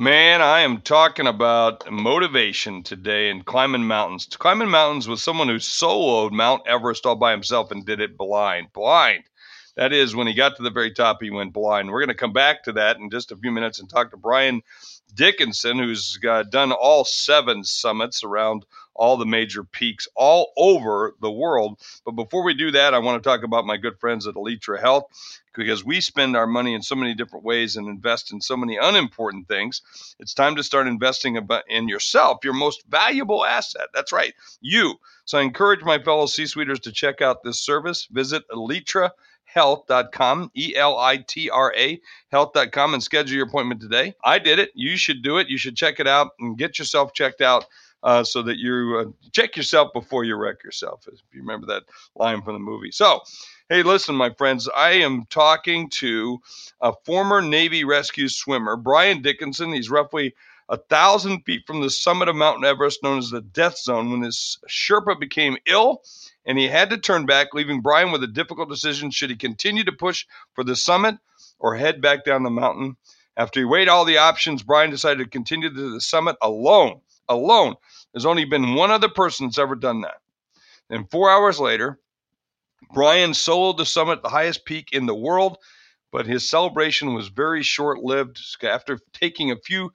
Man, I am talking about motivation today and climbing mountains. Climbing mountains with someone who soloed Mount Everest all by himself and did it blind. Blind. That is, when he got to the very top, he went blind. We're going to come back to that in just a few minutes and talk to Brian Dickinson, who's uh, done all seven summits around all the major peaks all over the world. But before we do that, I want to talk about my good friends at Elytra Health because we spend our money in so many different ways and invest in so many unimportant things. It's time to start investing in yourself, your most valuable asset. That's right, you. So I encourage my fellow C-suiters to check out this service. Visit Elytra health.com, E L I T R A, health.com, and schedule your appointment today. I did it. You should do it. You should check it out and get yourself checked out uh, so that you uh, check yourself before you wreck yourself. If you remember that line from the movie. So, hey, listen, my friends, I am talking to a former Navy rescue swimmer, Brian Dickinson. He's roughly a thousand feet from the summit of Mount Everest, known as the Death Zone, when his Sherpa became ill and he had to turn back, leaving Brian with a difficult decision should he continue to push for the summit or head back down the mountain. After he weighed all the options, Brian decided to continue to the summit alone. Alone. There's only been one other person that's ever done that. And four hours later, Brian soloed the summit, the highest peak in the world, but his celebration was very short lived. After taking a few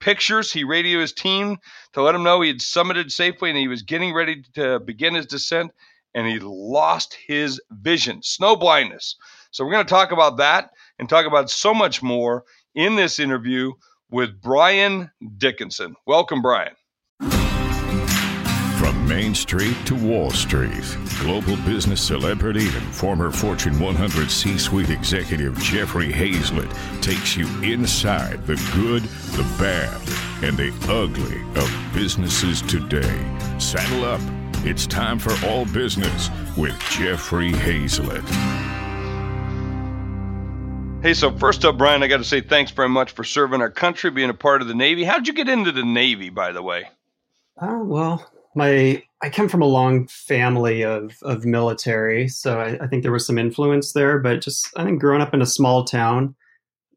pictures. He radioed his team to let him know he had summited safely and he was getting ready to begin his descent, and he lost his vision, snow blindness. So, we're going to talk about that and talk about so much more in this interview with Brian Dickinson. Welcome, Brian. Main Street to Wall Street. Global business celebrity and former Fortune 100 C suite executive Jeffrey Hayzlett takes you inside the good, the bad, and the ugly of businesses today. Saddle up. It's time for All Business with Jeffrey Hayzlett. Hey, so first up, Brian, I got to say thanks very much for serving our country, being a part of the Navy. How'd you get into the Navy, by the way? Uh, well, my I come from a long family of of military, so I, I, think there was some influence there. But just I think growing up in a small town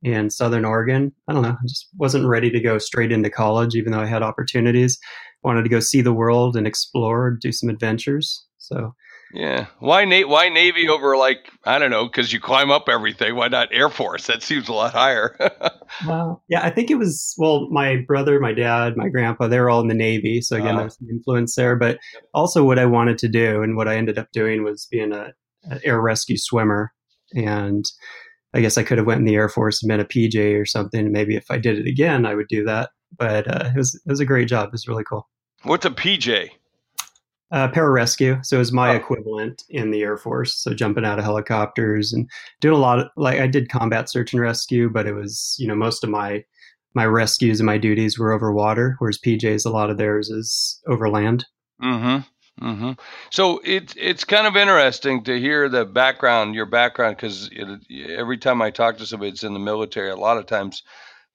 in Southern Oregon, I don't know, I just wasn't ready to go straight into college, even though I had opportunities. Wanted to go see the world and explore, do some adventures. So yeah. Why Na- why Navy over like I don't know because you climb up everything. Why not Air Force? That seems a lot higher. well, yeah, I think it was well, my brother, my dad, my grandpa, they were all in the Navy, so again, uh, there's some influence there. But also, what I wanted to do and what I ended up doing was being a, a air rescue swimmer, and I guess I could have went in the Air Force and been a PJ or something. Maybe if I did it again, I would do that. But uh, it was it was a great job. It was really cool. What's a PJ? Uh, pararescue. So it was my oh. equivalent in the Air Force. So jumping out of helicopters and doing a lot of like I did combat search and rescue, but it was you know most of my my rescues and my duties were over water, whereas PJ's a lot of theirs is over land. Mm-hmm. Mm-hmm. So it's it's kind of interesting to hear the background, your background, because every time I talk to somebody that's in the military, a lot of times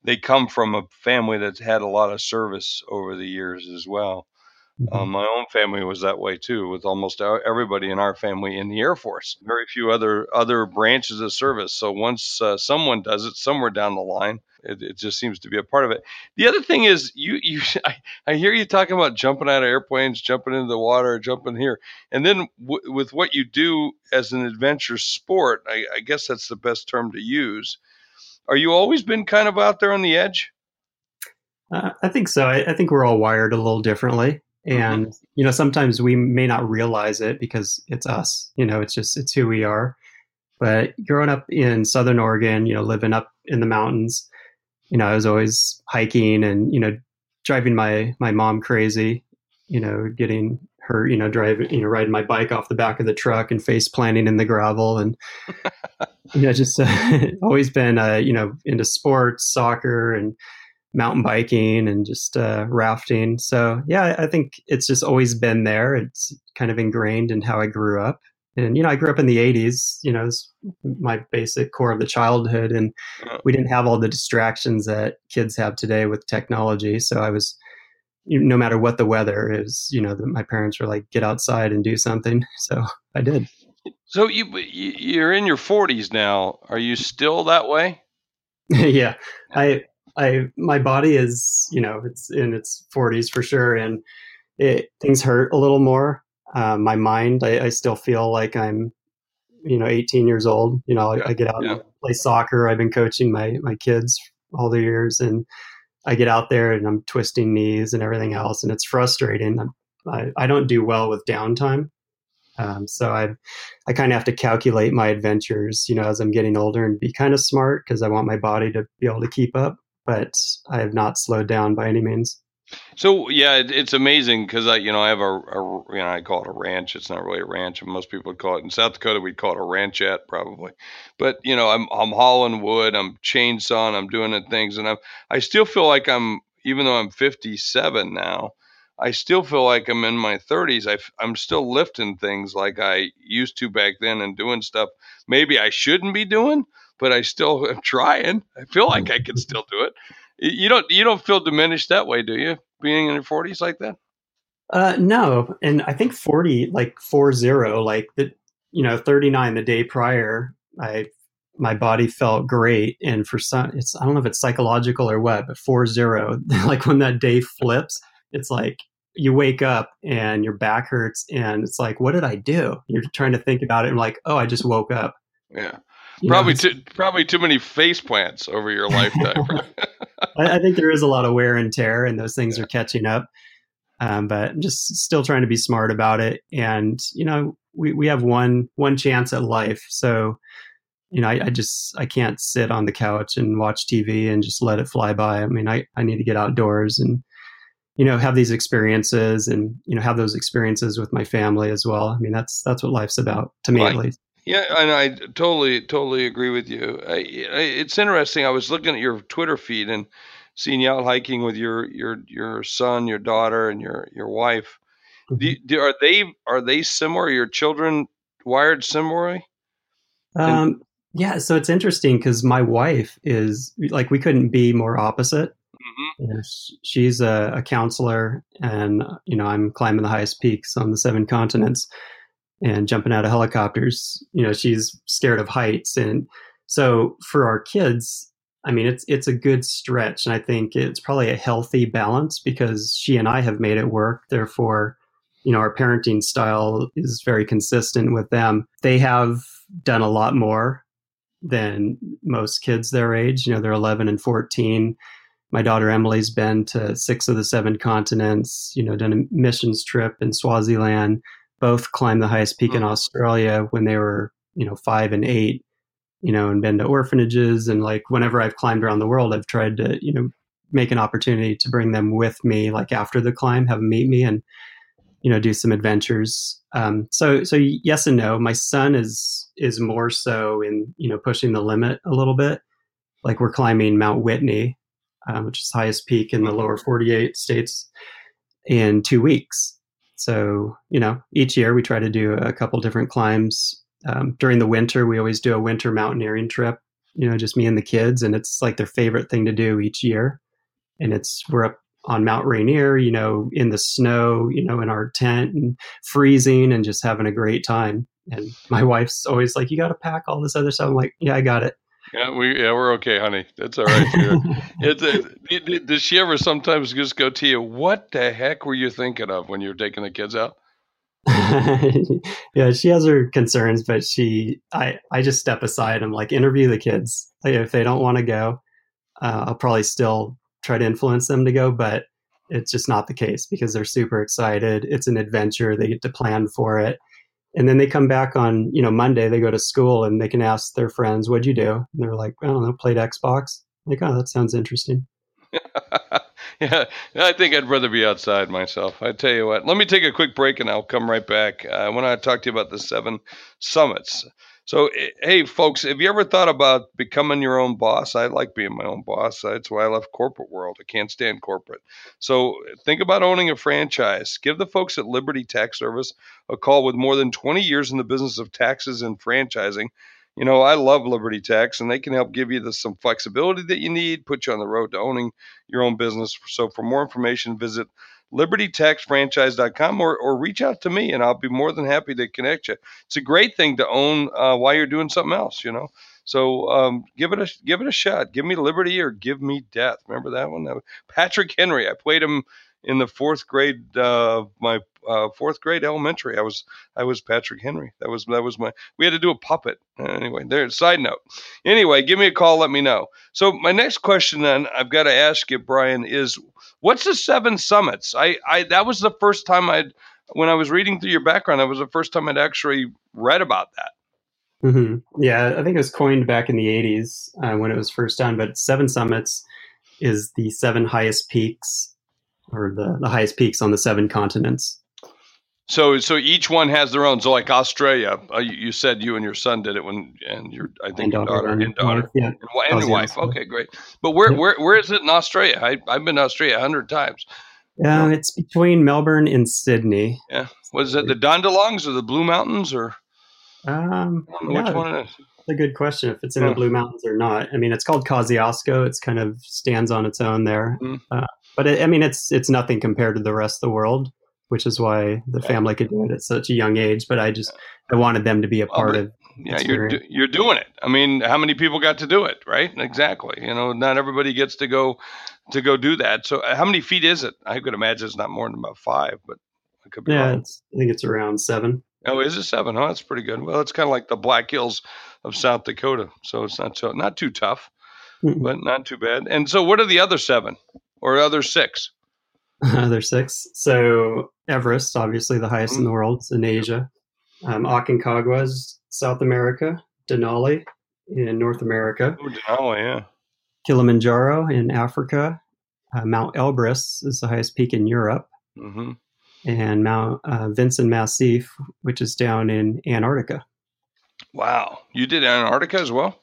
they come from a family that's had a lot of service over the years as well. Mm-hmm. Um, my own family was that way too, with almost everybody in our family in the Air Force. Very few other other branches of service. So once uh, someone does it somewhere down the line, it, it, just seems to be a part of it. The other thing is, you you I, I, hear you talking about jumping out of airplanes, jumping into the water, jumping here, and then w- with what you do as an adventure sport, I, I guess that's the best term to use. Are you always been kind of out there on the edge? Uh, I think so. I, I, think we're all wired a little differently. Mm-hmm. and mm-hmm. you know sometimes we may not realize it because it's us you know it's just it's who we are but growing up in southern oregon you know living up in the mountains you know i was always hiking and you know driving my my mom crazy you know getting her you know driving you know riding my bike off the back of the truck and face planting in the gravel and you know just uh, always been uh, you know into sports soccer and mountain biking and just uh, rafting. So yeah, I think it's just always been there. It's kind of ingrained in how I grew up. And you know, I grew up in the '80s. You know, it's my basic core of the childhood, and we didn't have all the distractions that kids have today with technology. So I was, no matter what the weather is, you know, the, my parents were like, "Get outside and do something." So I did. So you you're in your 40s now. Are you still that way? yeah, I I my body is you know it's in its 40s for sure, and it things hurt a little more. Uh, my mind, I, I, still feel like I'm you know 18 years old. You know, I, I get out yeah. and play soccer. I've been coaching my my kids all the years, and I get out there and I'm twisting knees and everything else, and it's frustrating. I, I don't do well with downtime. Um, so I, I kind of have to calculate my adventures, you know, as I'm getting older and be kind of smart because I want my body to be able to keep up. But I have not slowed down by any means. So yeah, it, it's amazing because I, you know, I have a, a, you know, I call it a ranch. It's not really a ranch, most people would call it in South Dakota we'd call it a ranchette probably. But you know, I'm I'm hauling wood, I'm chainsawing, I'm doing the things, and I'm I still feel like I'm even though I'm 57 now, I still feel like I'm in my 30s. I, I'm still lifting things like I used to back then and doing stuff maybe I shouldn't be doing, but I still am trying. I feel like I can still do it. You don't you don't feel diminished that way, do you? Being in your 40s like that? Uh, no, and I think 40, like four zero, like the you know 39 the day prior, I my body felt great, and for some, it's I don't know if it's psychological or what, but four zero, like when that day flips it's like you wake up and your back hurts and it's like what did i do you're trying to think about it and like oh i just woke up yeah you probably know, too probably too many face plants over your lifetime. I, I, think there is a lot of wear and tear and those things yeah. are catching up um, but I'm just still trying to be smart about it. And you know we, we have one one chance at life. So you know I, I just i can't sit on the couch and watch tv and just let it fly by. I mean i, I need to get outdoors and you know have these experiences and you know have those experiences with my family as well. I mean that's that's what life's about to me at least yeah and i totally totally agree with you. I, I, it's interesting i was looking at your twitter feed and seeing you out hiking with your your your son your daughter and your your wife. Mm-hmm. do, do, are they are they similar? Your children wired similarly? Um yeah so it's interesting because my wife is like we couldn't be more opposite. Mm-hmm. she's a, a, counselor, and you know I'm climbing the highest peaks on the seven continents and jumping out of helicopters. You know she's scared of heights, and so for our kids, I mean it's it's a good stretch, and I think it's probably a healthy balance because she and I have made it work. Therefore, you know our parenting style is very consistent with them. They have done a lot more than most kids their age. You know they're 11 and 14 my daughter Emily's been to six of the seven continents, you know, done a missions trip in Swaziland, both climbed the highest peak in hmm. Australia when they were, you know, five and eight, you know, and been to orphanages. And like whenever I've climbed around the world, I've tried to, you know, make an opportunity to bring them with me, like after the climb, have them meet me and, you know, do some adventures. Um, so, so yes and no. My son is is more so in, you know, pushing the limit a little bit. Like we're climbing Mount Whitney, um, which is highest peak in the lower 48 states, in two weeks. So, you know, each year we try to do a couple different climbs. Um, during the winter, we always do a winter mountaineering trip, you know, just me and the kids. And it's like their favorite thing to do each year. And it's, we're up on Mount Rainier, you know, in the snow, you know, in our tent and freezing and just having a great time. And my wife's always like, you got to pack all this other stuff. I'm like, yeah, I got it. Yeah, we yeah we're okay, honey. That's all right. it's a, does she ever sometimes just go to you? What the heck were you thinking of when you were taking the kids out? yeah, she has her concerns, but she I I just step aside. I'm like, interview the kids. Like, if they don't want to go, uh, I'll probably still try to influence them to go, but it's just not the case because they're super excited. It's an adventure. They get to plan for it and then they come back on you know monday they go to school and they can ask their friends what'd you do? And they're like i don't know played xbox. Like oh that sounds interesting. Yeah i think i'd rather be outside myself. I tell you what let me take a quick break and i'll come right back. Uh, i want to talk to you about the seven summits so, eh, hey, folks, have you ever thought about becoming your own boss? I like being my own boss. That's why I left corporate world. I can't stand corporate. So, think about owning a franchise. Give the folks at Liberty Tax Service a call with more than 20 years in the business of taxes and franchising. You know, I love Liberty Tax, and they can help give you the, some flexibility that you need, put you on the road to owning your own business. So, for more information, visit libertytaxfranchise.com or, or reach out to me and I'll be more than happy to connect you. It's a great thing to own uh, while you're doing something else, you know. So um, give it a give it a shot. Give me liberty or give me death. Remember that one? That Patrick Henry. I played him in the fourth grade. Uh, my uh, fourth grade elementary. I was I was Patrick Henry. That was that was my. We had to do a puppet. Anyway, there. Side note. Anyway, give me a call. Let me know. So my next question then I've got to ask you, Brian, is what's the seven summits? I I that was the first time I'd when I was reading through your background. That was the first time I'd actually read about that. Mm-hmm. Yeah, I think it was coined back in the 80s uh, when it was first done. But Seven Summits is the seven highest peaks or the, the highest peaks on the seven continents. So, so each one has their own. So, like Australia, uh, you, you, said you and your son did it when, and your I think and your daughter, and, and daughter, yeah, and, and wife. Okay, great. But where, yeah. where, where is it in Australia? I, have been to Australia a hundred times. Yeah, it's between Melbourne and Sydney. Yeah, was it the Dandenongs or the Blue Mountains or? Um, yeah, which one it is? a good question if it's in the Blue Mountains or not. I mean, it's called Kosciuszko. It's kind of stands on its own there, mm. uh, but it, I mean, it's it's nothing compared to the rest of the world, which is why the family could do it at such a young age. But I just I wanted them to be a part of. Yeah, you're you're doing it. I mean, how many people got to do it? Right? Exactly. You know, not everybody gets to go to go do that. So, uh, how many feet is it? I could imagine it's not more than about five, but it could be. Yeah, I think it's around seven. Oh, is it seven? Oh, that's pretty good. Well, it's kind of like the Black Hills of South Dakota, so it's not so not too tough, mm-hmm. but not too bad. And so, what are the other seven or other six? other six. So Everest, obviously the highest mm-hmm. in the world, it's in Asia. Um, Aconcagua is South America. Denali in North America. Oh, Denali, yeah. Kilimanjaro in Africa. Uh, Mount Elbrus is the highest peak in Europe. Mm-hmm and Mount uh, Vinson Massif, which is down in Antarctica. Wow, you did Antarctica as well.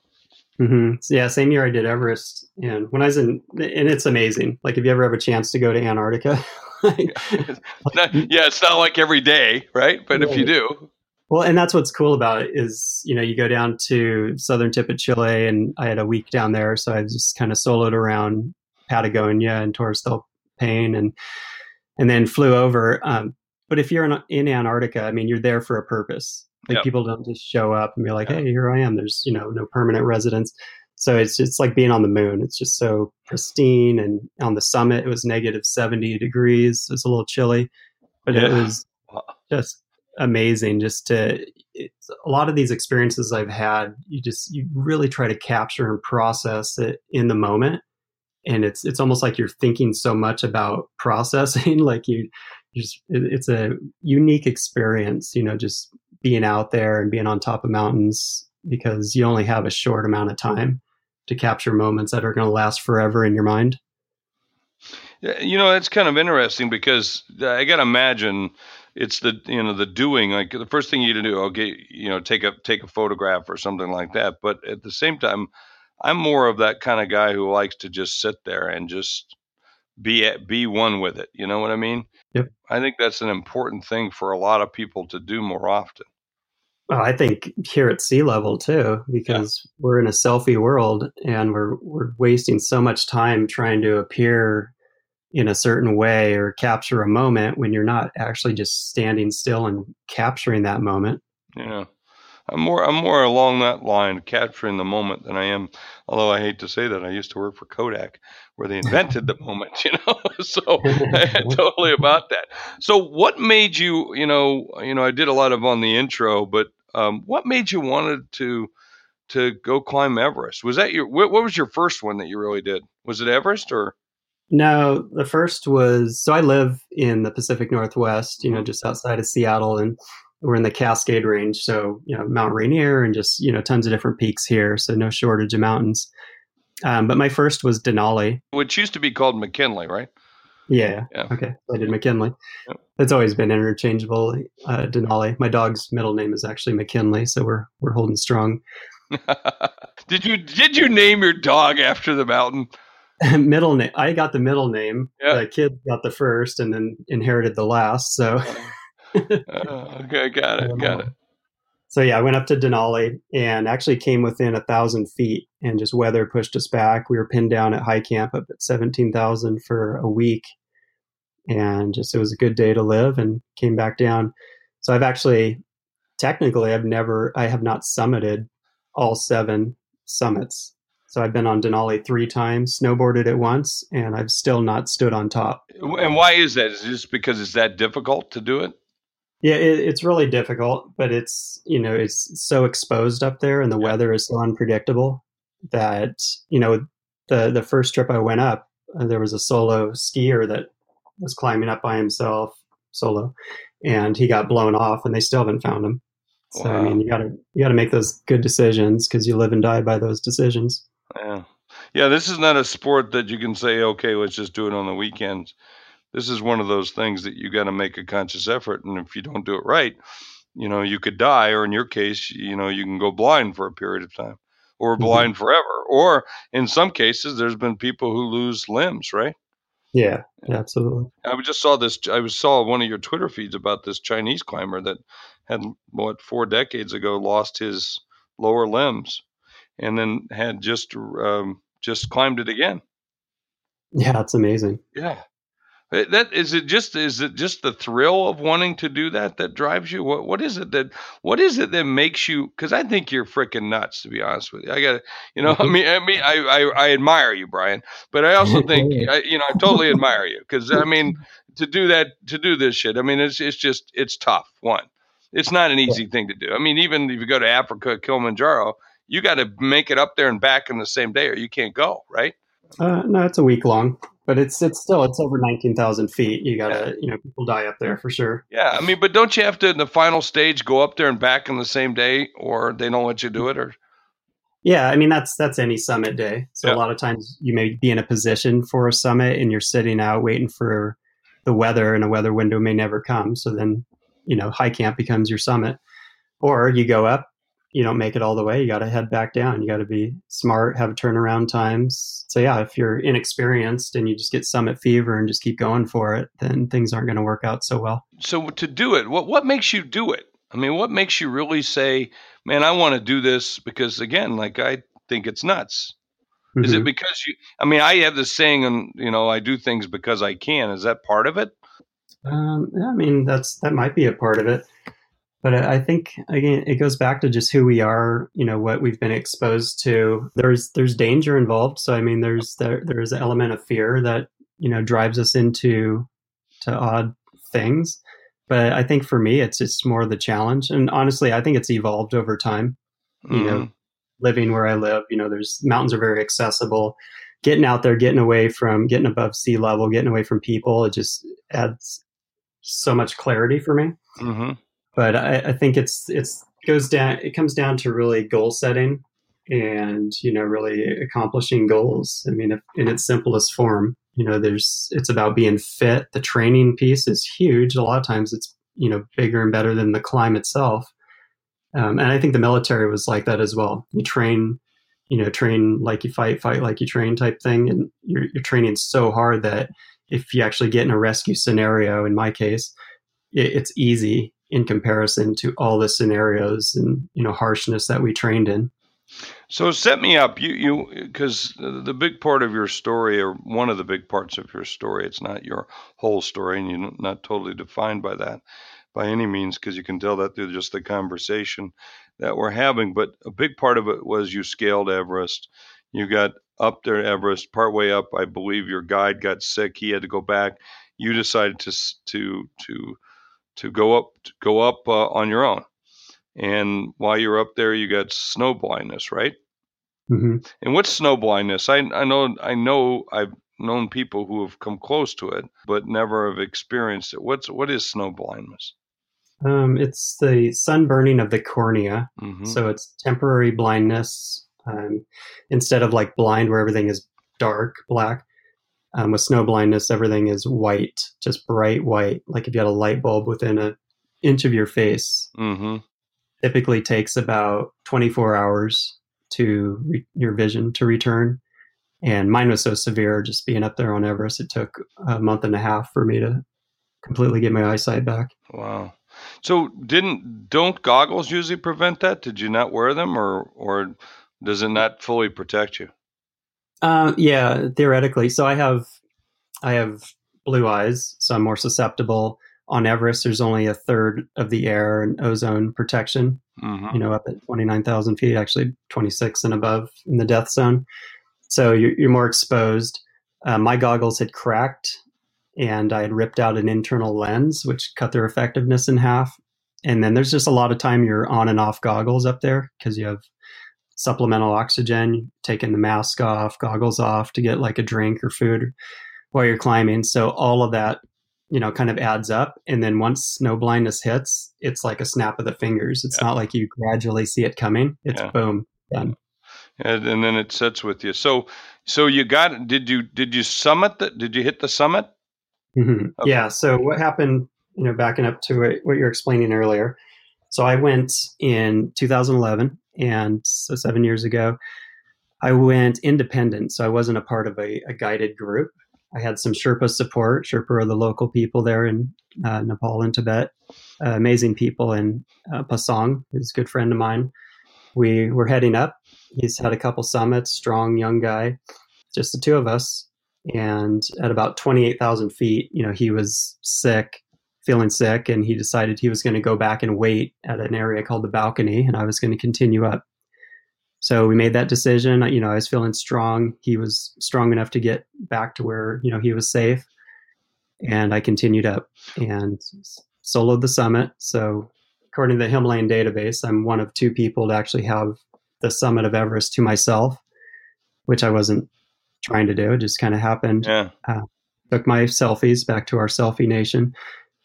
Mm-hmm. So yeah, same year I did Everest, and when I was in, and it's amazing. Like, if you ever have a chance to go to Antarctica, like, yeah, it's not like every day, right? But if you do, well, and that's what's cool about it is, you know, you go down to southern tip of Chile, and I had a week down there, so I just kind of soloed around Patagonia and Torres del Paine, and and then flew over. Um, but if you're in, in, Antarctica, I mean, you're there for a purpose. Like yep. people don't just show up and be like, "Hey, here I am." There's you know no permanent residence, so it's it's like being on the moon. It's just so pristine. And on the summit, it was negative seventy degrees. It was a little chilly, but yeah. it was just amazing. Just to a lot of these experiences I've had, you just you really try to capture and process it in the moment and it's it's almost like you're thinking so much about processing like you just it's a unique experience you know just being out there and being on top of mountains because you only have a short amount of time to capture moments that are going to last forever in your mind you know it's kind of interesting because i got to imagine it's the you know the doing like the first thing you do okay you know take a take a photograph or something like that but at the same time I'm more of that kind of guy who likes to just sit there and just be at, be one with it. You know what I mean? Yep. I think that's an important thing for a lot of people to do more often. Well, I think here at sea level too, because yeah. we're in a selfie world and we're we're wasting so much time trying to appear in a certain way or capture a moment when you're not actually just standing still and capturing that moment. Yeah. I'm more I'm more along that line, capturing the moment than I am. Although I hate to say that, I used to work for Kodak, where they invented the moment, you know. so totally about that. So what made you, you know, you know, I did a lot of on the intro, but um, what made you wanted to to go climb Everest? Was that your what, what was your first one that you really did? Was it Everest or? No, the first was so I live in the Pacific Northwest, you know, mm-hmm. just outside of Seattle, and we're in the Cascade Range, so you know Mount Rainier and just you know tons of different peaks here, so no shortage of mountains. Um, but my first was Denali, which used to be called McKinley, right? Yeah. yeah. Okay. I did McKinley. Yep. It's always been interchangeable. Uh, Denali. My dog's middle name is actually McKinley, so we're we're holding strong. did you did you name your dog after the mountain? middle name. I got the middle name. Yep. The kid got the first, and then inherited the last. So. uh, okay, got it, got it. So yeah, I went up to Denali and actually came within a thousand feet, and just weather pushed us back. We were pinned down at high camp up at seventeen thousand for a week, and just it was a good day to live. And came back down. So I've actually, technically, I've never, I have not summited all seven summits. So I've been on Denali three times, snowboarded it once, and I've still not stood on top. And why is that? Is it just because it's that difficult to do it? Yeah, it, it's really difficult, but it's you know it's so exposed up there, and the yeah. weather is so unpredictable that you know the the first trip I went up, uh, there was a solo skier that was climbing up by himself solo, and he got blown off, and they still haven't found him. So wow. I mean, you gotta you gotta make those good decisions because you live and die by those decisions. Yeah, yeah. This is not a sport that you can say, okay, let's just do it on the weekends. This is one of those things that you got to make a conscious effort, and if you don't do it right, you know, you could die, or in your case, you know, you can go blind for a period of time, or mm-hmm. blind mm-hmm. forever, or in some cases, there's been people who lose limbs, right? Yeah, absolutely. I just saw this. I saw one of your Twitter feeds about this Chinese climber that had what four decades ago lost his lower limbs, and then had just um, just climbed it again. Yeah, that's amazing. Yeah, that is it. Just is it just the thrill of wanting to do that that drives you? What what is it that what is it that makes you? Because I think you're freaking nuts. To be honest with you, I got you know. I mean, I mean, I, I, I admire you, Brian, but I also think I, you know I totally admire you because I mean to do that to do this shit. I mean, it's it's just it's tough. One, it's not an easy thing to do. I mean, even if you go to Africa, Kilimanjaro, you got to make it up there and back in the same day, or you can't go. Right? Uh, no, it's a week long but it's it's still it's over nineteen thousand feet. You gotta yeah. you know people die up there for sure. Yeah, I mean, but don't you have to in the final stage go up there and back in the same day, or they don't let you do it, or? Yeah, I mean that's that's any summit day. So yeah. a lot of times you may be in a position for a summit and you're sitting out waiting for the weather, and a weather window may never come. So then you know high camp becomes your summit, or you go up you don't make it all the way, you got to head back down. You got to be smart, have turnaround times. So yeah, if you're inexperienced and you just get summit fever and just keep going for it, then things aren't going to work out so well. So to do it, what what makes you do it? I mean, what makes you really say, "Man, I want to do this"? Because again, like I think it's nuts. Mm-hmm. Is it mm-hmm. because you? I mean, I have this saying, and you know, I do things because I can. Is that part of it? Um, I mean, that's that might be a part of it but I think again it goes back to just who we are, you know, what we've been exposed to. There's there's danger involved, so I mean there's there there's an element of fear that you know drives us into to odd things. But I think for me it's it's more the challenge, and honestly, I think it's evolved over time. You mm-hmm. know, living where I live, you know, there's mountains are very accessible. Getting out there, getting away from, getting above sea level, getting away from people, it just adds so much clarity for me. Mm-hmm but I, I think it's it's goes down it comes down to really goal setting and you know really accomplishing goals. I mean if, in its simplest form you know there's it's about being fit. The training piece is huge. A lot of times it's you know bigger and better than the climb itself. Um, and i think the military was like that as well. You train you know train like you fight fight like you train type thing. And you're, you're training so hard that if you actually get in a rescue scenario in my case it, it's easy in comparison to all the scenarios and you know harshness that we trained in. So set me up, you you because the big part of your story, or one of the big parts of your story, it's not your whole story, and you're not totally defined by that by any means, because you can tell that through just the conversation that we're having. But a big part of it was you scaled Everest. You got up there Everest, partway up, I believe your guide got sick. He had to go back. You decided to to to to go up to go up uh, on your own. And while you're up there, you got snow blindness, right? Mm-hmm. And what's snow blindness? I I know I know I've known people who have come close to it, but never have experienced it. What's what is snow blindness? Um, it's the sunburning of the cornea. Mm-hmm. So it's temporary blindness. Um, instead of like blind where everything is dark black, um, with snow blindness, everything is white, just bright white, like if you had a light bulb within an inch of your face. Mm-hmm. Typically takes about 24 hours to re- your vision to return. And mine was so severe, just being up there on Everest, it took a month and a half for me to completely get my eyesight back. Wow. So didn't don't goggles usually prevent that? Did you not wear them, or or does it not fully protect you? Uh, yeah, theoretically. So I have I have blue eyes, so I'm more susceptible. on Everest, there's only a third of the air and ozone protection. Mhm. You know, up at 29,000 feet, actually 26 and above in the death zone. So you're, you're more exposed. Uh, my goggles had cracked, and I had ripped out an internal lens, which cut their effectiveness in half. And then there's just a lot of time you're on and off goggles up there because you have supplemental oxygen, taking the mask off, goggles off to get like a drink or food while you're climbing. So all of that, you know, kind of adds up. And then once snow blindness hits, it's like a snap of the fingers. It's Yeah. not like you gradually see it coming. It's Yeah. boom, done. and, and then it sits with you. So, so you got? Did you did you summit? The, did you hit the summit? hmm Okay. Yeah. So what happened, you know, backing up to what what you were explaining earlier. So I went in 2011, and so seven years ago, I went independent. So I wasn't a part of a, a guided group. I had some Sherpa support. Sherpa are the local people there in uh, Nepal and Tibet. Uh, amazing people. And uh, Pasang, who's a good friend of mine. We were heading up. He's had a couple summits, strong young guy, just the two of us. And at about 28,000 feet, you know, he was sick, feeling sick, and he decided he was going to go back and wait at an area called the balcony, and I was going to continue up. So we made that decision. You know, I was feeling strong. He was strong enough to get back to where, you know, he was safe. And I continued up and soloed the summit. So according to the Himalayan database, I'm one of two people to actually have the summit of Everest to myself, which I wasn't trying to do. It just kind of happened. Yeah. Uh, took my selfies back to our selfie nation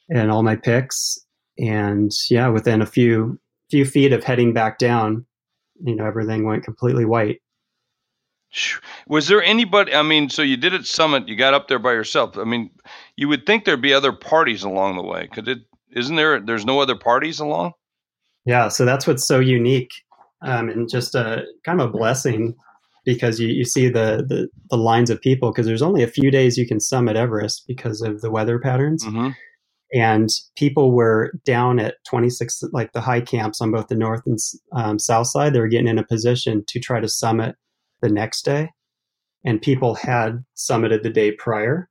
and all my picks. And yeah, within a few few feet of heading back down, you know, everything went completely white. Was there anybody? I mean, so you did it summit. You got up there by yourself. I mean, you would think there'd be other parties along the way. Could it? Isn't there? There's no other parties along. Yeah, so that's what's so unique um, and just a kind of a blessing because you, you see the, the, the lines of people because there's only a few days you can summit Everest because of the weather patterns. Mm-hmm. And people were down at 26, like the high camps on both the north and um, south side. They were getting in a position to try to summit the next day. And people had summited the day prior.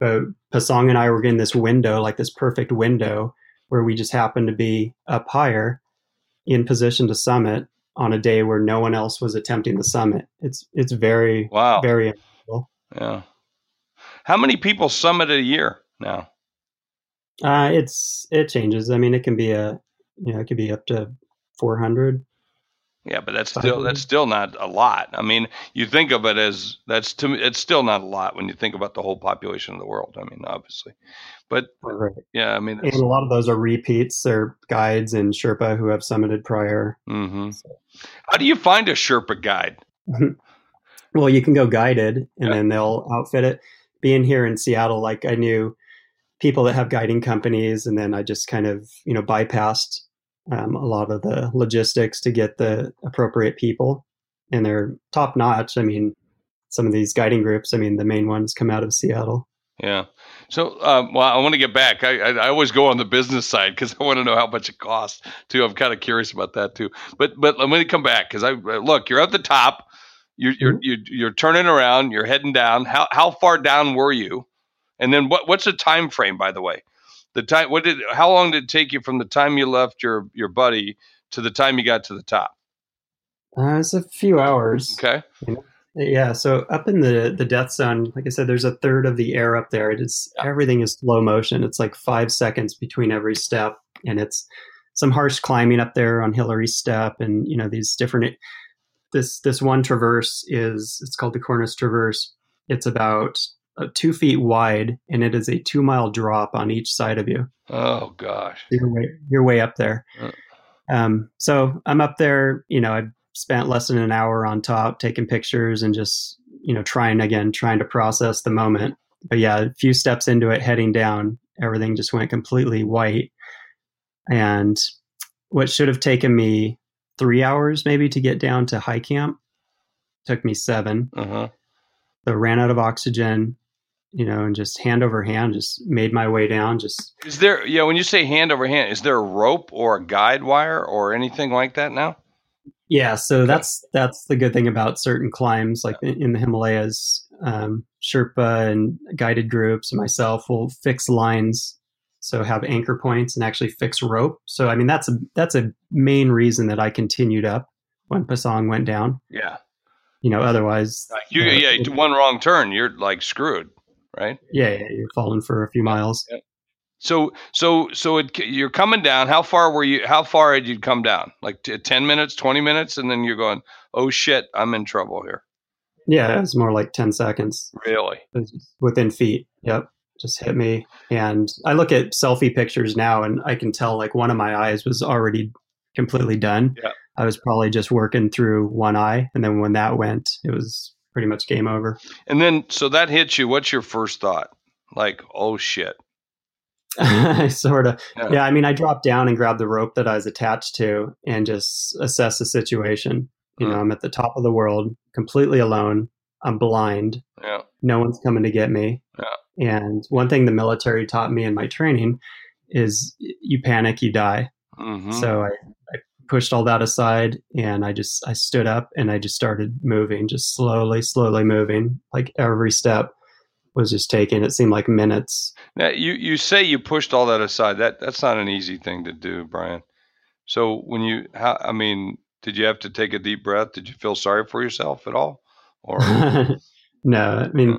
But Pasang and I were getting this window, like this perfect window, where we just happened to be up higher in position to summit on a day where no one else was attempting the summit. It's it's very Wow. very Yeah. How many people summit a year now? Uh it's it changes. I mean it can be a you know, it could be up to 400. Yeah, but that's still that's still not a lot. I mean, you think of it as that's to me, it's still not a lot when you think about the whole population of the world. I mean, obviously, but Right. yeah, I mean, And a lot of those are repeats. They're guides and Sherpa who have summited prior. hmm how do you find a Sherpa guide? Well, you can go guided and Yeah. then they'll outfit it. Being here in Seattle, like I knew people that have guiding companies, and then I just kind of, you know, bypassed um, a lot of the logistics to get the appropriate people. And they're top notch. I mean, some of these guiding groups, I mean, the main ones come out of Seattle. Yeah. So, um, well, I want to get back. I, I, I always go on the business side because I want to know how much it costs too. I'm kind of curious about that too. But but let me come back because I look. You're at the top. You're you're Mhm. you're, you're turning around. You're heading down. How how far down were you? And then what what's the time frame? By the way, the time. What did? How long did it take you from the time you left your your buddy to the time you got to the top? Uh, it's a few hours. Okay. Yeah, so up in the the death zone, like I said, there's a third of the air up there. It is everything is slow motion. It's like five seconds between every step, and it's some harsh climbing up there on Hillary Step, and you know these different. This this one traverse is it's called the Cornice Traverse. It's about two feet wide, and it is a two mile drop on each side of you. Oh gosh. You're way, you're way up there. Uh. Um, so I'm up there. You know, I spent less than an hour on top taking pictures and just you know trying again, trying to process the moment. But yeah, a few steps into it, heading down, everything just went completely white. And what should have taken me three hours maybe to get down to high camp took me seven. Uh huh. So ran out of oxygen, you know, and just hand over hand, just made my way down. Just Is there? Yeah. When you say hand over hand, is there a rope or a guide wire or anything like that now? Yeah, so that's that's the good thing about certain climbs, like in, in the Himalayas. Um, Sherpa and guided groups and myself will fix lines so have anchor points and actually fix rope. So I mean that's a that's a main reason that I continued up when Pasang went down. Yeah. You know, otherwise, you, uh, yeah, one wrong turn, you're like screwed, right? Yeah, yeah you're falling for a few miles. Yeah. So, so, so it, you're coming down. How far were you? How far had you come down? Like t- ten minutes, twenty minutes, and then you're going, "Oh shit, I'm in trouble here." Yeah, it was more like ten seconds. Really? Within feet. Yep, just hit me. And I look at selfie pictures now, and I can tell like one of my eyes was already completely done. Yeah. I was probably just working through one eye, and then when that went, it was pretty much game over. And then, so that hits you. What's your first thought? Like, oh shit. I sort of, yeah. yeah. I mean, I dropped down and grabbed the rope that I was attached to and just assess the situation. You mm. know, I'm at the top of the world, completely alone. I'm blind. Yeah. No one's coming to get me. Yeah. And one thing the military taught me in my training is you panic, you die. Mm-hmm. So I pushed all that aside and I just I stood up and I just started moving, just slowly, slowly moving, like every step was just taking. It seemed like minutes. Now you you say you pushed all that aside. That that's not an easy thing to do, Brian. So when you, how, I mean, did you have to take a deep breath? Did you feel sorry for yourself at all? Or no, I mean,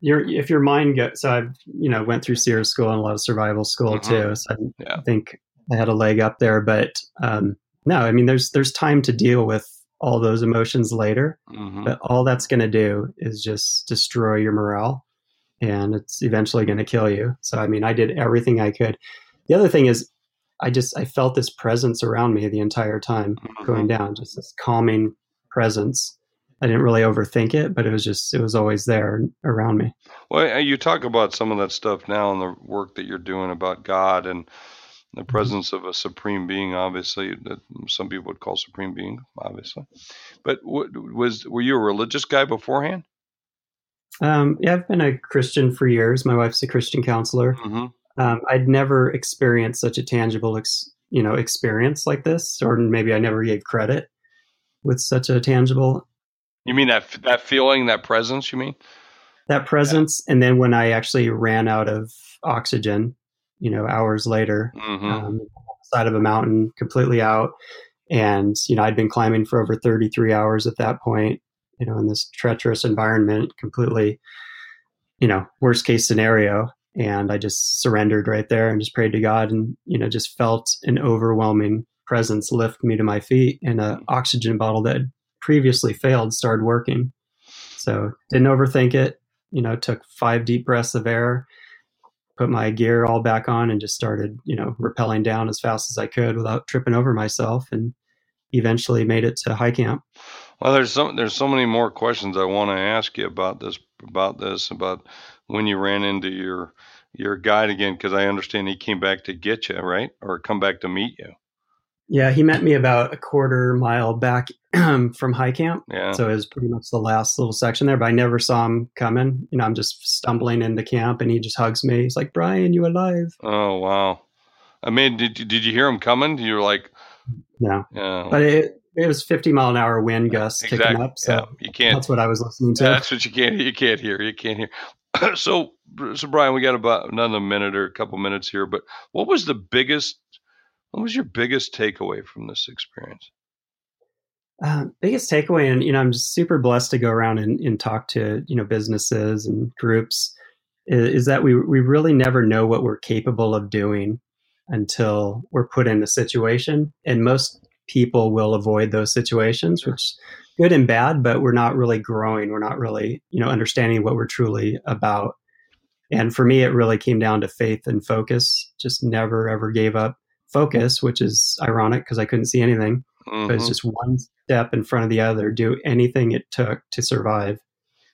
your if your mind goes. So I've, you know, went through SERE school and a lot of survival school mm-hmm. too. So I, yeah. I think I had a leg up there, but um, no, I mean, there's there's time to deal with all those emotions later. Mm-hmm. But all that's going to do is just destroy your morale and it's eventually going to kill you. So, I mean, I did everything I could. The other thing is, I just I felt this presence around me the entire time mm-hmm. going down, just this calming presence. I didn't really overthink it, but it was just it was always there around me. Well, you talk about some of that stuff now in the work that you're doing about God and the mm-hmm. presence of a supreme being, obviously that some people would call supreme being, obviously. But was were you a religious guy beforehand? Um, yeah, I've been a Christian for years. My wife's a Christian counselor. Mm-hmm. Um, I'd never experienced such a tangible, ex- you know, experience like this, or maybe I never gave credit with such a tangible. You mean that that feeling, that presence? You mean that presence? Yeah. And then when I actually ran out of oxygen, you know, hours later, mm-hmm. um, side of a mountain, completely out, and you know, I'd been climbing for over 33 hours at that point, you know, in this treacherous environment, completely, you know, worst case scenario. And I just surrendered right there and just prayed to God and, you know, just felt an overwhelming presence lift me to my feet and an mm. oxygen bottle that previously failed started working. So didn't overthink it, you know, took five deep breaths of air, put my gear all back on and just started, you know, rappelling down as fast as I could without tripping over myself and eventually made it to high camp. Well, there's so there's so many more questions I want to ask you about this about this about when you ran into your your guide again because I understand he came back to get you right or come back to meet you. Yeah, he met me about a quarter mile back um, from high camp. Yeah. So it was pretty much the last little section there, but I never saw him coming. You know, I'm just stumbling into camp and he just hugs me. He's like, Brian, you alive? Oh, wow. I mean, did, did you hear him coming? You were like, no. Yeah. But it, it was 50 mile an hour wind gusts exactly. kicking up. So yeah. you can't. That's what I was listening to. That's what you can't. You can't hear. You can't hear. so, so Brian, we got about another minute or a couple minutes here. But what was the biggest? What was your biggest takeaway from this experience? Uh, biggest takeaway, and you know, I'm super blessed to go around and, and talk to you know businesses and groups, is, is that we we really never know what we're capable of doing until we're put in the situation, and most people will avoid those situations, which good and bad, but we're not really growing. We're not really, you know, understanding what we're truly about. And for me, it really came down to faith and focus. Just never ever gave up focus, which is ironic because I couldn't see anything. Mm-hmm. But it's mm-hmm. just one step in front of the other. Do anything it took to survive.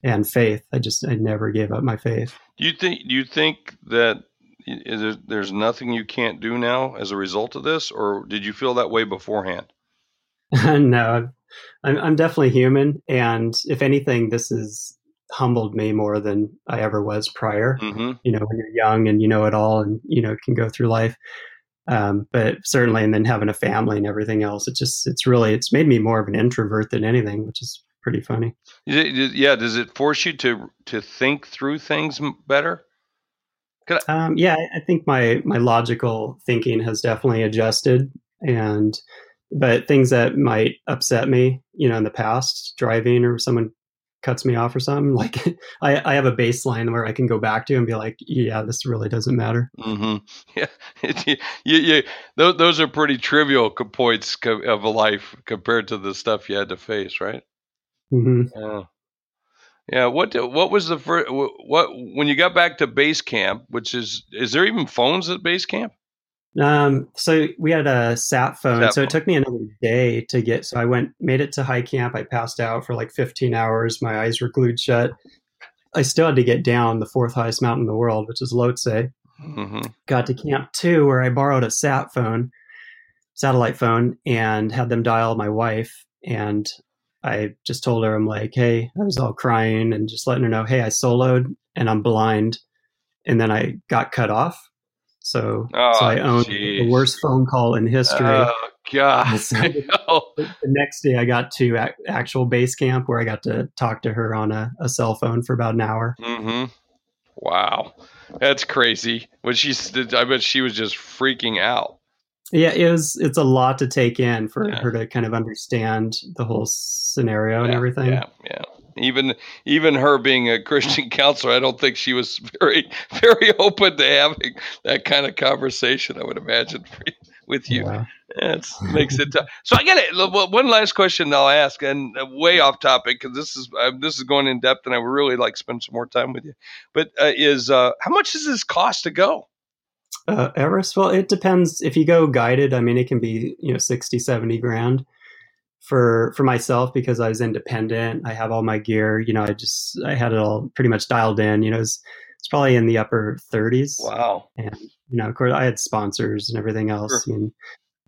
And faith. I just I never gave up my faith. Do you think? Do you think that is there's nothing you can't do now as a result of this, or did you feel that way beforehand? no, I'm, I'm definitely human, and if anything, this has humbled me more than I ever was prior. Mm-hmm. You know, when you're young and you know it all, and you know can go through life. Um, but certainly, and then having a family and everything else, it just it's really it's made me more of an introvert than anything, which is pretty funny. Yeah, does it force you to to think through things better? I- um, yeah, I think my my logical thinking has definitely adjusted, and but things that might upset me, you know, in the past, driving or someone cuts me off or something, like I, I have a baseline where I can go back to and be like, yeah, this really doesn't matter. Mm-hmm. Yeah, you, you, those, those are pretty trivial points of a life compared to the stuff you had to face, right? Mm-hmm. Yeah. Yeah. What What was the first? What when you got back to base camp? Which is is there even phones at base camp? Um, so we had a sat phone, sat so phone. it took me another day to get. So I went, made it to high camp. I passed out for like 15 hours. My eyes were glued shut. I still had to get down the fourth highest mountain in the world, which is Lhotse. Mm-hmm. Got to camp two, where I borrowed a sat phone, satellite phone, and had them dial my wife. And I just told her, I'm like, hey, I was all crying and just letting her know, hey, I soloed and I'm blind. And then I got cut off so, oh, so I owned geez. the worst phone call in history. Oh God! The, next day, I got to a- actual base camp where I got to talk to her on a, a cell phone for about an hour. Mm-hmm. Wow, that's crazy. When she, I bet she was just freaking out. Yeah, it was. It's a lot to take in for yeah. her to kind of understand the whole scenario yeah, and everything. Yeah, yeah. Even even her being a Christian counselor, I don't think she was very very open to having that kind of conversation. I would imagine with you. Yeah. It makes it tough. So I get it. One last question I'll ask, and uh, way off topic because this is uh, this is going in depth, and I would really like to spend some more time with you. But uh, is uh, how much does this cost to go? Uh, Everest? Well, it depends. If you go guided, I mean, it can be you know 60, 70 grand for for myself because I was independent. I have all my gear. You know, I just I had it all pretty much dialed in. You know, it's it's probably in the upper 30s. Wow. And you know, of course, I had sponsors and everything else. Sure. And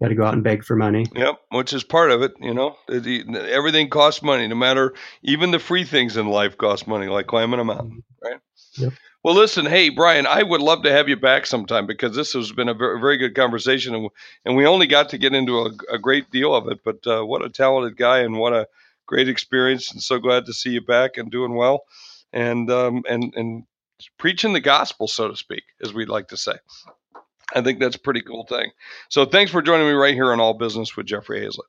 got to go out and beg for money. Yep, which is part of it. You know, everything costs money. No matter even the free things in life cost money, like climbing a mountain, mm-hmm. right? Yep. Well, listen, hey Brian, I would love to have you back sometime because this has been a very, good conversation, and, and we only got to get into a, a great deal of it. But uh, what a talented guy, and what a great experience, and so glad to see you back and doing well, and um, and and preaching the gospel, so to speak, as we'd like to say. I think that's a pretty cool thing. So thanks for joining me right here on All Business with Jeffrey Hayzlett.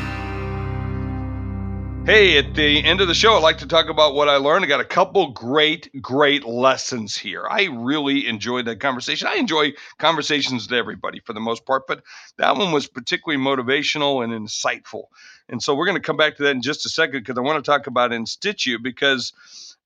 Hey, at the end of the show, I'd like to talk about what I learned. I got a couple great, great lessons here. I really enjoyed that conversation. I enjoy conversations with everybody for the most part, but that one was particularly motivational and insightful. And so we're going to come back to that in just a second because I want to talk about InStitchu because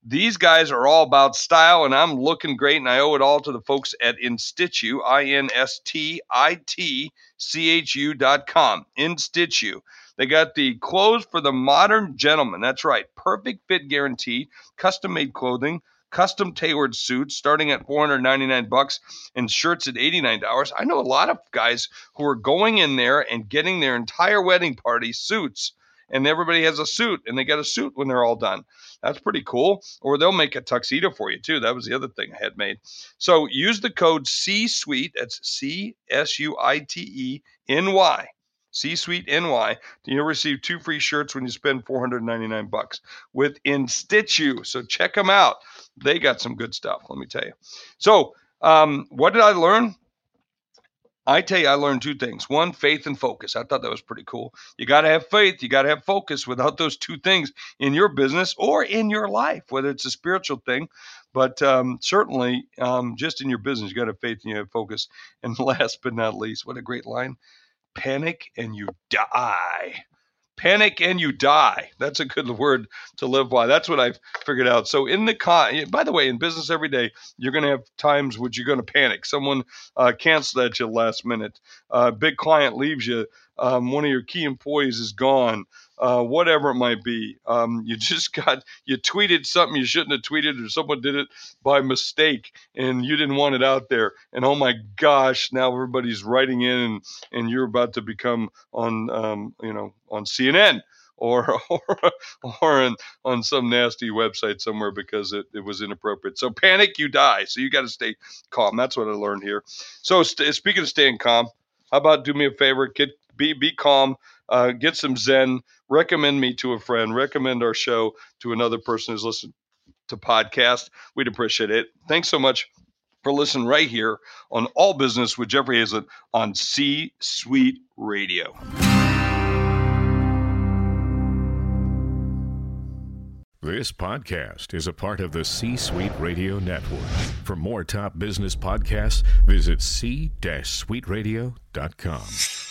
these guys are all about style and I'm looking great and I owe it all to the folks at InStitchu, I N S T I T C H U dot com. InStitchu. They got the clothes for the modern gentleman. That's right. Perfect fit guarantee, custom made clothing, custom tailored suits starting at 499 bucks and shirts at $89. I know a lot of guys who are going in there and getting their entire wedding party suits and everybody has a suit and they get a suit when they're all done. That's pretty cool. Or they'll make a tuxedo for you too. That was the other thing I had made. So use the code C Suite. That's C S U I T E N Y C Suite NY, you'll receive two free shirts when you spend 499 bucks with InStitchu. So check them out. They got some good stuff, let me tell you. So, um, what did I learn? I tell you, I learned two things. One, faith and focus. I thought that was pretty cool. You got to have faith, you got to have focus. Without those two things in your business or in your life, whether it's a spiritual thing, but um, certainly um, just in your business, you got to have faith and you have focus. And last but not least, what a great line panic and you die. Panic and you die. That's a good word to live by. That's what I've figured out. So, in the con, by the way, in business every day, you're going to have times which you're going to panic. Someone uh, canceled at you last minute. Uh, big client leaves you um, one of your key employees is gone, uh, whatever it might be. Um, you just got you tweeted something you shouldn't have tweeted, or someone did it by mistake, and you didn't want it out there. And oh my gosh, now everybody's writing in, and, and you're about to become on um, you know on CNN or or, or on, on some nasty website somewhere because it, it was inappropriate. So panic, you die. So you got to stay calm. That's what I learned here. So st- speaking of staying calm, how about do me a favor, get be be calm, uh, get some zen, recommend me to a friend, recommend our show to another person who's listening to podcast. We'd appreciate it. Thanks so much for listening right here on All Business with Jeffrey Hayzlett on C Suite Radio. This podcast is a part of the C Suite Radio Network. For more top business podcasts, visit c-suiteradio.com.